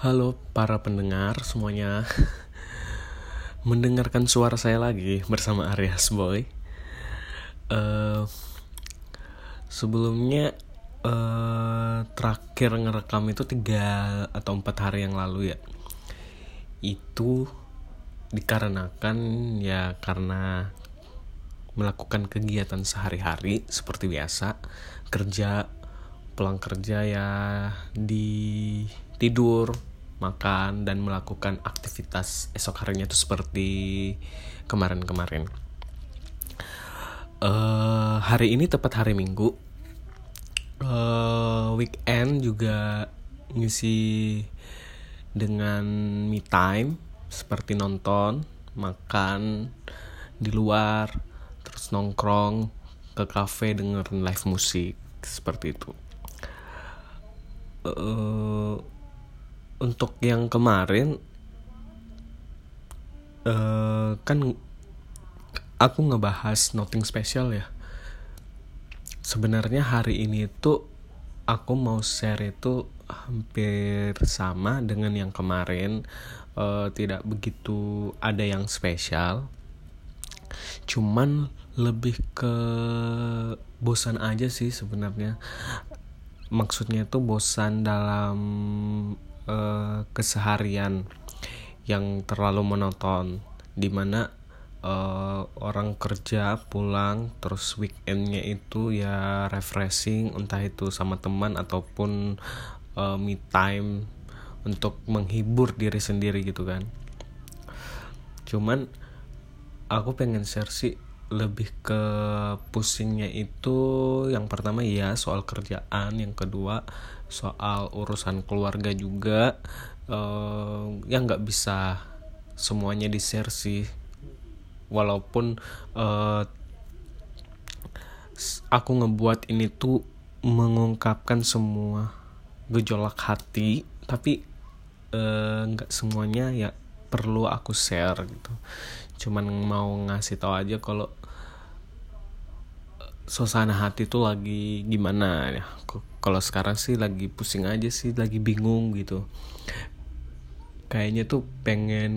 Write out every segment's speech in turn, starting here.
Halo para pendengar semuanya. Mendengarkan suara saya lagi bersama Arias Boy. Uh, Sebelumnya uh, terakhir ngerekam itu tiga atau empat hari yang lalu ya. Itu dikarenakan ya karena melakukan kegiatan sehari-hari seperti biasa. Kerja, pulang kerja ya di tidur makan dan melakukan aktivitas esok harinya itu seperti kemarin-kemarin. Uh, hari ini tepat hari Minggu. Uh, weekend juga ngisi dengan me time seperti nonton, makan di luar, terus nongkrong ke cafe dengerin live musik seperti itu. Uh, untuk yang kemarin uh, kan aku ngebahas nothing special ya. Sebenarnya hari ini tuh aku mau share itu hampir sama dengan yang kemarin. Uh, tidak begitu ada yang spesial cuman lebih ke bosan aja sih sebenarnya. Maksudnya itu bosan dalam uh, keseharian yang terlalu monoton di mana uh, orang kerja pulang terus weekendnya itu ya refreshing entah itu sama teman ataupun uh, me time untuk menghibur diri sendiri gitu kan. Cuman aku pengen share sih lebih ke pusingnya itu yang pertama ya soal kerjaan yang kedua soal urusan keluarga juga. Uh, yang nggak bisa semuanya di share sih. Walaupun uh, aku ngebuat ini tuh mengungkapkan semua gejolak hati tapi eh, nggak uh, semuanya ya perlu aku share gitu. Cuman mau ngasih tahu aja kalau suasana hati tuh lagi gimana ya? Kalau sekarang sih lagi pusing aja sih lagi bingung gitu. Kayaknya tuh pengen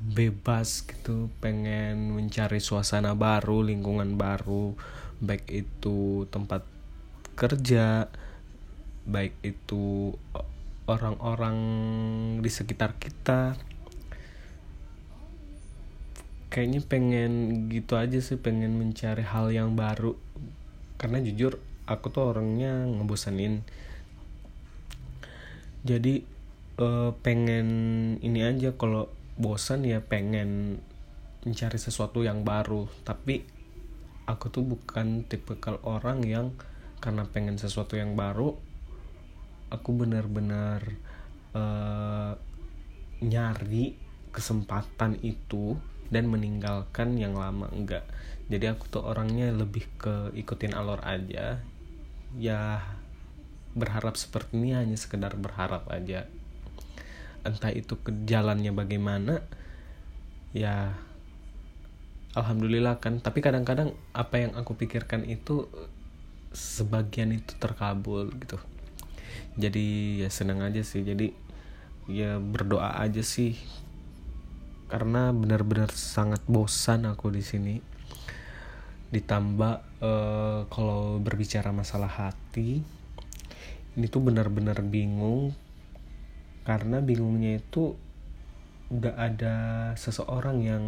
bebas gitu pengen mencari suasana baru lingkungan baru baik itu tempat kerja baik itu orang-orang di sekitar kita kayaknya pengen gitu aja sih pengen mencari hal yang baru. Karena jujur aku tuh orangnya ngebosanin jadi uh, pengen ini aja kalau bosan ya pengen mencari sesuatu yang baru. Tapi aku tuh bukan tipikal orang yang karena pengen sesuatu yang baru aku benar-benar uh, nyari kesempatan itu dan meninggalkan yang lama enggak. Jadi aku tuh orangnya lebih ke ikutin alur aja. Ya berharap seperti ini hanya sekedar berharap aja. Entah itu ke jalannya bagaimana ya alhamdulillah kan. Tapi kadang-kadang apa yang aku pikirkan itu sebagian itu terkabul gitu. Jadi ya senang aja sih. Jadi ya berdoa aja sih karena benar-benar sangat bosan aku di sini. Ditambah uh, kalau berbicara masalah hati ini tuh benar-benar bingung. Karena bingungnya itu udah ada seseorang yang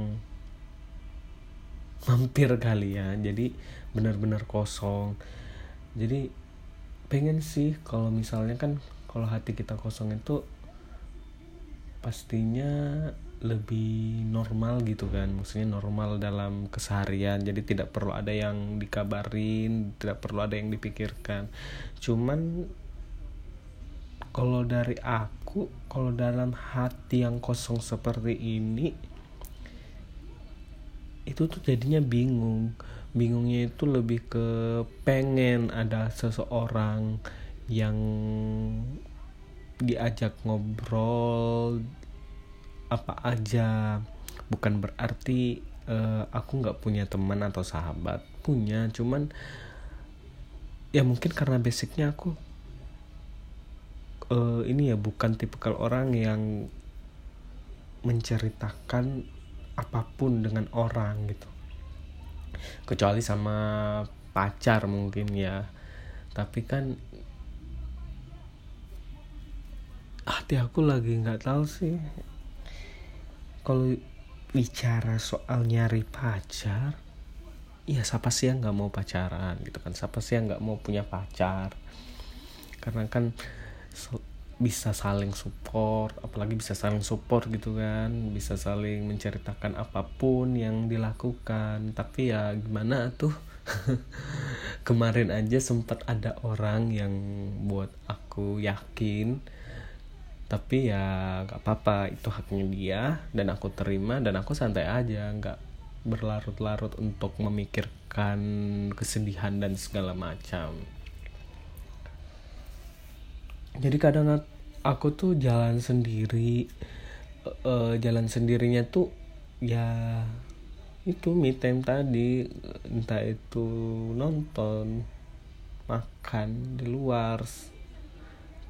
mampir kali ya. Jadi benar-benar kosong. Jadi pengen sih kalau misalnya kan kalau hati kita kosong itu pastinya lebih normal gitu kan. Maksudnya normal dalam keseharian. Jadi tidak perlu ada yang dikabarin tidak perlu ada yang dipikirkan. Cuman kalau dari aku kalau dalam hati yang kosong seperti ini itu tuh jadinya bingung. Bingungnya itu lebih ke pengen ada seseorang yang diajak ngobrol apa aja. Bukan berarti uh, aku nggak punya teman atau sahabat. Punya cuman ya mungkin karena basicnya aku uh, ini ya bukan tipikal orang yang menceritakan apa pun dengan orang gitu. Kecuali sama pacar mungkin ya. Tapi kan hati aku lagi nggak tahu sih kalau bicara soal nyari pacar ya siapa sih yang nggak mau pacaran gitu kan? Siapa sih yang nggak mau punya pacar? Karena kan bisa saling support apalagi bisa saling support gitu kan? Bisa saling menceritakan apa pun yang dilakukan. Tapi ya gimana tuh? Kemarin aja sempat ada orang yang buat aku yakin tapi ya gak apa-apa itu haknya dia dan aku terima dan aku santai aja nggak berlarut-larut untuk memikirkan kesedihan dan segala macam. Jadi kadang aku tuh jalan sendiri uh, jalan sendirinya tuh ya itu me time tadi entah itu nonton makan di luar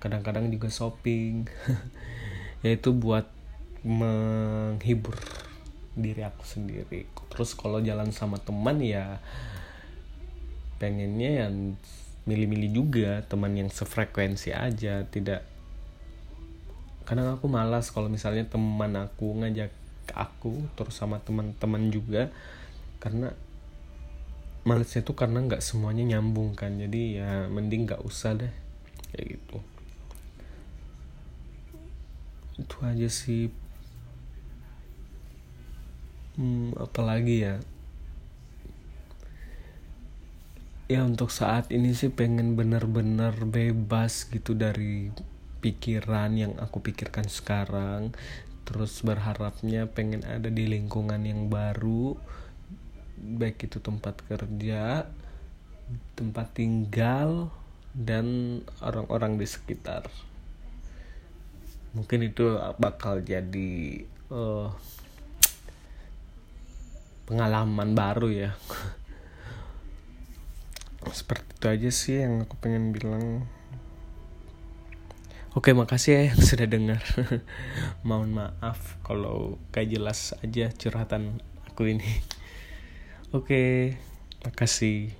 kadang-kadang juga shopping. Yaitu buat menghibur diri aku sendiri. Terus kalau jalan sama teman ya pengennya yang milih-milih juga teman yang sefrekuensi aja tidak kadang aku malas kalau misalnya teman aku ngajak aku terus sama teman-teman juga karena malesnya tuh karena nggak semuanya nyambung kan. Jadi ya mending nggak usah deh kayak gitu itu aja sih. Hmm, apalagi ya? Ya untuk saat ini sih pengen bener-bener bebas gitu dari pikiran yang aku pikirkan sekarang. Terus berharapnya pengen ada di lingkungan yang baru baik itu tempat kerja tempat tinggal dan orang-orang di sekitar mungkin itu bakal jadi uh, pengalaman baru ya seperti itu aja sih yang aku pengen bilang Oke, makasih ya yang sudah dengar. Mohon maaf kalau gak jelas aja curhatan aku ini. Oke, makasih.